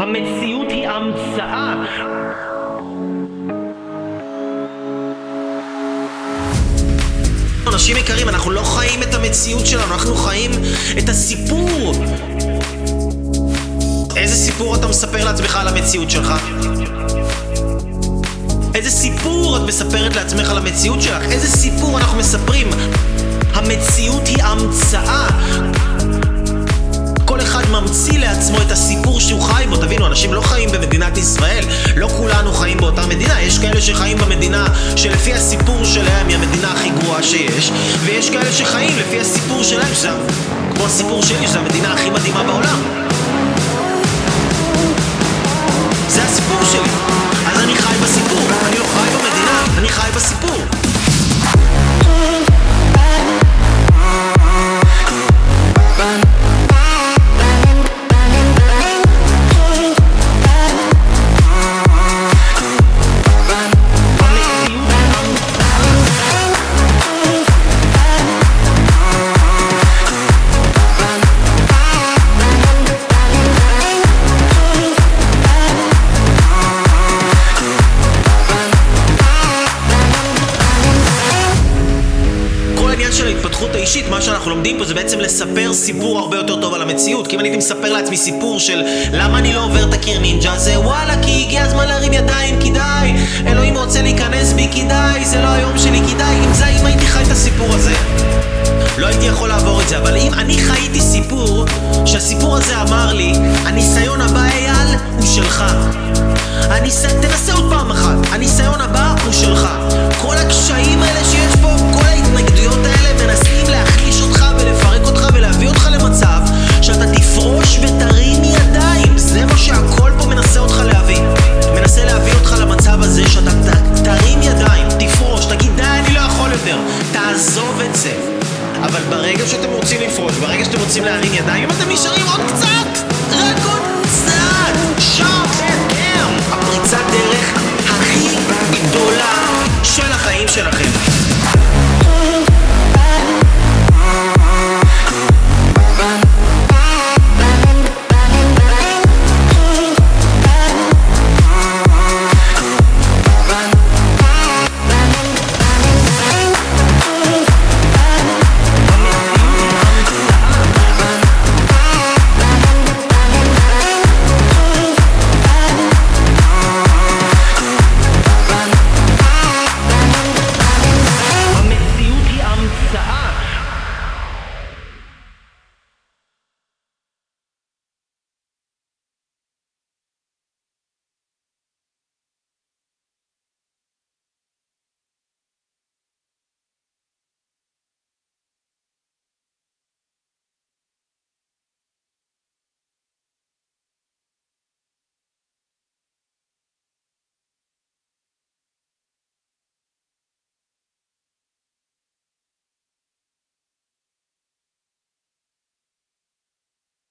המציאות היא המצאה. אנשים יקרים, אנחנו לא חיים את המציאות שלנו, אנחנו חיים את הסיפור. איזה סיפור אתה מספר לעצמך על המציאות שלך? איזה סיפור את מספרת לעצמך על המציאות שלך? איזה סיפור אנחנו מספרים? המציאות היא המצאה. בו. תבינו, אנשים לא חיים במדינת ישראל. לא כולנו חיים באותה מדינה. יש כאלה שחיים במדינה שלפי הסיפור שלהם היא המדינה הכי גרועה שיש, ויש כאלה שחיים לפי הסיפור שלהם, שזה כמו הסיפור שלי, שזו המדינה הכי מדהימה בעולם. האישית, מה שאנחנו לומדים פה זה בעצם לספר סיפור הרבה יותר טוב על המציאות. כי אם אני הייתי מספר לעצמי סיפור של למה אני לא עובר את הקיר נינג'ה, זה וואלה, כי הגיע הזמן להרים ידיים, כדאי. אלוהים רוצה להיכנס בי, כדאי. זה לא היום שלי, כדאי. אם זה, אם הייתי חי את הסיפור הזה, לא הייתי יכול לעבור את זה. אבל אם אני חייתי סיפור, שהסיפור הזה אמר לי, הניסיון הבא, אייל, הוא שלך. הניס... תנסה עוד פעם אחת, הניסיון הבא הוא שלך. כל הקשיים שאתם רוצים לפרוש, ברגע שאתם רוצים להרים ידיים, אם אתם נשארים עוד קצת! רק עוד קצת! שם!